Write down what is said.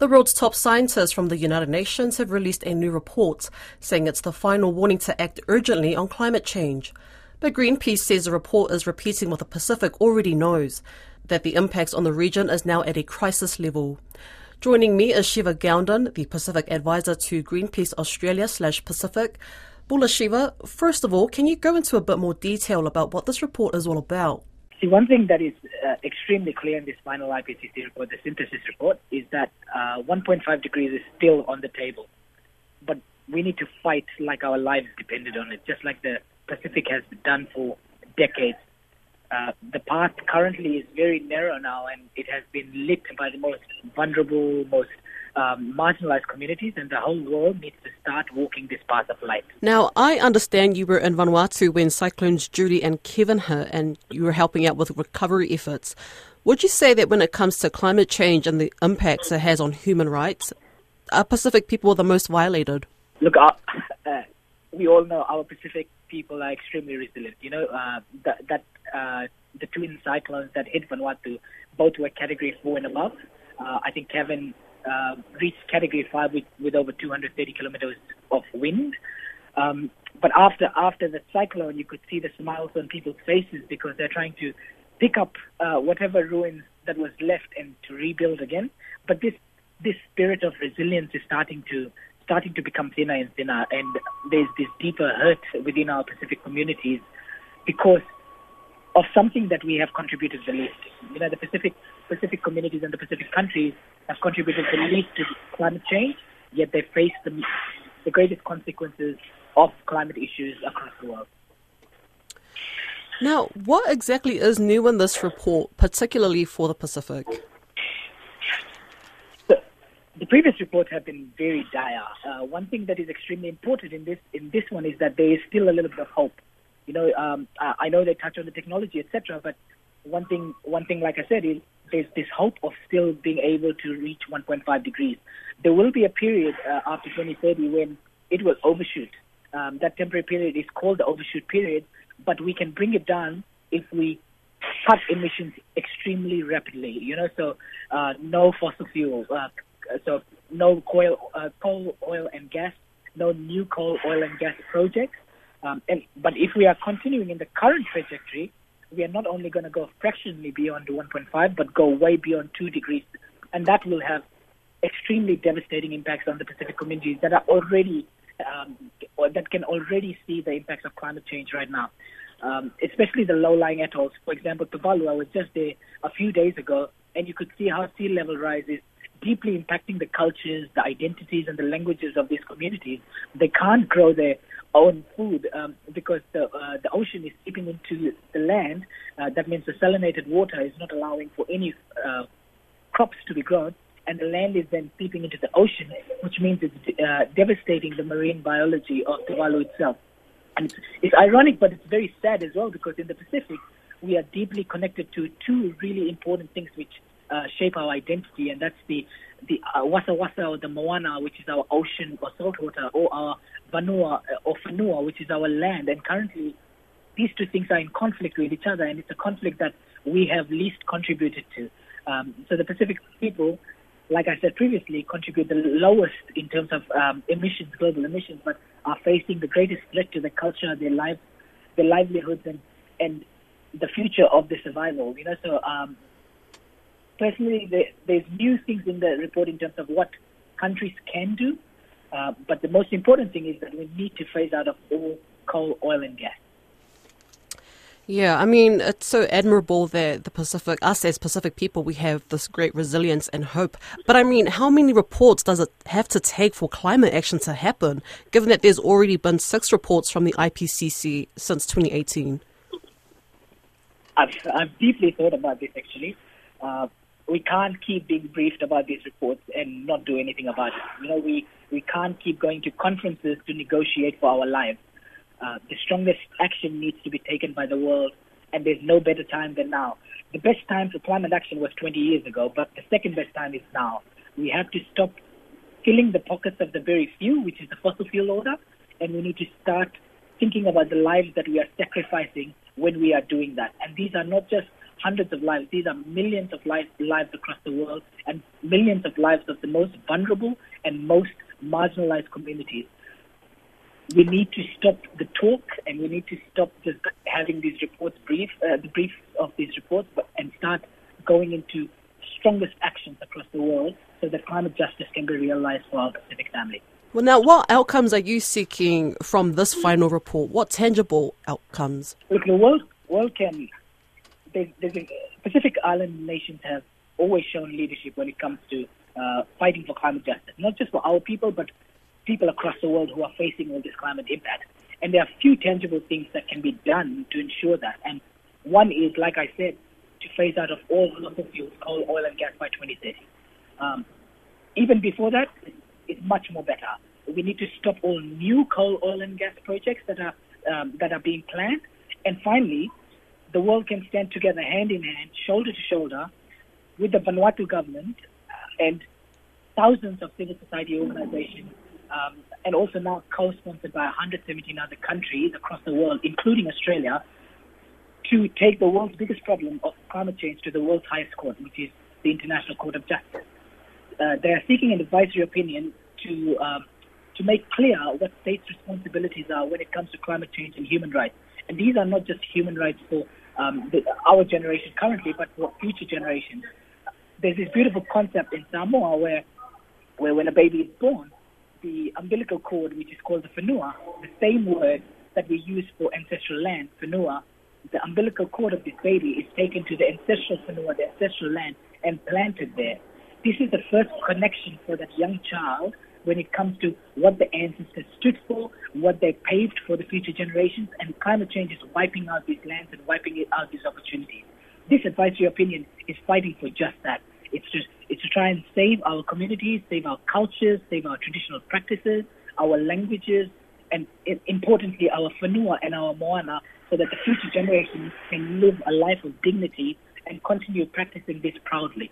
The world's top scientists from the United Nations have released a new report saying it's the final warning to act urgently on climate change. But Greenpeace says the report is repeating what the Pacific already knows that the impacts on the region is now at a crisis level. Joining me is Shiva Gounden, the Pacific advisor to Greenpeace Australia slash Pacific. Bula Shiva, first of all, can you go into a bit more detail about what this report is all about? See, one thing that is uh, extremely clear in this final IPCC report, the synthesis report, is that uh, 1.5 degrees is still on the table. But we need to fight like our lives depended on it, just like the Pacific has done for decades. Uh, the path currently is very narrow now, and it has been lit by the most vulnerable, most um, marginalized communities, and the whole world needs to start walking this path of light. Now, I understand you were in Vanuatu when Cyclones Judy and Kevin hit, and you were helping out with recovery efforts. Would you say that when it comes to climate change and the impacts it has on human rights, are Pacific people the most violated? Look, uh, uh, we all know our Pacific people are extremely resilient. You know, uh, that, that uh, the twin cyclones that hit Vanuatu both were Category 4 and above. Uh, I think Kevin uh, reached Category 5 with, with over 230 kilometers of wind. Um, but after after the cyclone, you could see the smiles on people's faces because they're trying to pick up uh, whatever ruins that was left and to rebuild again. But this this spirit of resilience is starting to starting to become thinner and thinner, and there's this deeper hurt within our Pacific communities because of something that we have contributed the least. You know, the Pacific Pacific communities and the Pacific countries have contributed the least to climate change, yet they face the, the greatest consequences of climate issues across the world. Now, what exactly is new in this report, particularly for the Pacific? The, the previous reports have been very dire. Uh, one thing that is extremely important in this in this one is that there is still a little bit of hope. You know, um, I, I know they touch on the technology, etc., but one thing, one thing, like I said, is there's this hope of still being able to reach 1.5 degrees. There will be a period uh, after 2030 when it will overshoot. Um, that temporary period is called the overshoot period, but we can bring it down if we cut emissions extremely rapidly. You know, so uh, no fossil fuels, uh, so no coal, uh, coal, oil, and gas, no new coal, oil, and gas projects. Um, and, but if we are continuing in the current trajectory, we are not only going to go fractionally beyond 1.5, but go way beyond 2 degrees. And that will have extremely devastating impacts on the Pacific communities that are already, um, that can already see the impacts of climate change right now. Um, especially the low-lying atolls. For example, Tuvalu, I was just there a few days ago, and you could see how sea level rise is deeply impacting the cultures, the identities, and the languages of these communities. They can't grow their own food um, because the uh, the ocean is seeping into the land. Uh, that means the salinated water is not allowing for any uh, crops to be grown, and the land is then seeping into the ocean, which means it's uh, devastating the marine biology of Tuvalu itself. And it's, it's ironic, but it's very sad as well because in the Pacific we are deeply connected to two really important things which uh, shape our identity, and that's the the uh, wasa wasa or the moana, which is our ocean or saltwater, or our vanua uh, or fanua, which is our land. And currently, these two things are in conflict with each other, and it's a conflict that we have least contributed to. Um, so the Pacific people, like I said previously, contribute the lowest in terms of um, emissions, global emissions, but are facing the greatest threat to the culture, their life, their livelihoods, and and the future of the survival. You know, so um, personally, there, there's new things in the report in terms of what countries can do, uh, but the most important thing is that we need to phase out of all coal, oil, and gas. Yeah, I mean, it's so admirable that the Pacific, us as Pacific people, we have this great resilience and hope. But I mean, how many reports does it have to take for climate action to happen, given that there's already been six reports from the IPCC since 2018? I've, I've deeply thought about this actually. Uh, we can't keep being briefed about these reports and not do anything about it. You know, we, we can't keep going to conferences to negotiate for our lives. Uh, the strongest action needs to be taken by the world, and there's no better time than now. The best time for climate action was 20 years ago, but the second best time is now. We have to stop filling the pockets of the very few, which is the fossil fuel order, and we need to start thinking about the lives that we are sacrificing when we are doing that. And these are not just hundreds of lives. These are millions of lives, lives across the world and millions of lives of the most vulnerable and most marginalized communities. We need to stop the talk and we need to stop just having these reports brief, uh, the brief of these reports, but, and start going into strongest actions across the world so that climate justice can be realized for our Pacific family. Well, now, what outcomes are you seeking from this final report? What tangible outcomes? Look, the world, world can. There's, a, Pacific Island nations have always shown leadership when it comes to uh, fighting for climate justice, not just for our people, but people across the world who are facing all this climate impact. And there are few tangible things that can be done to ensure that. And one is, like I said, to phase out of all fossil fuels, coal, oil, and gas by 2030. Um, even before that, it's much more better. We need to stop all new coal, oil, and gas projects that are um, that are being planned. And finally, the world can stand together, hand in hand, shoulder to shoulder, with the Vanuatu government uh, and thousands of civil society organizations, um, and also now co-sponsored by 117 other countries across the world, including Australia, to take the world's biggest problem of climate change to the world's highest court, which is the International Court of Justice. Uh, they are seeking an advisory opinion to um, to make clear what states' responsibilities are when it comes to climate change and human rights. And these are not just human rights for um, the, our generation currently, but for future generations. There's this beautiful concept in Samoa where, where when a baby is born, the umbilical cord, which is called the whenua, the same word that we use for ancestral land, whenua, the umbilical cord of this baby is taken to the ancestral whenua, the ancestral land, and planted there. This is the first connection for that young child when it comes to what the ancestors stood for, what they paved for the future generations, and climate change is wiping out these lands and wiping out these opportunities. This advisory opinion is fighting for just that. It's to, it's to try and save our communities, save our cultures, save our traditional practices, our languages, and importantly, our whenua and our moana, so that the future generations can live a life of dignity and continue practicing this proudly.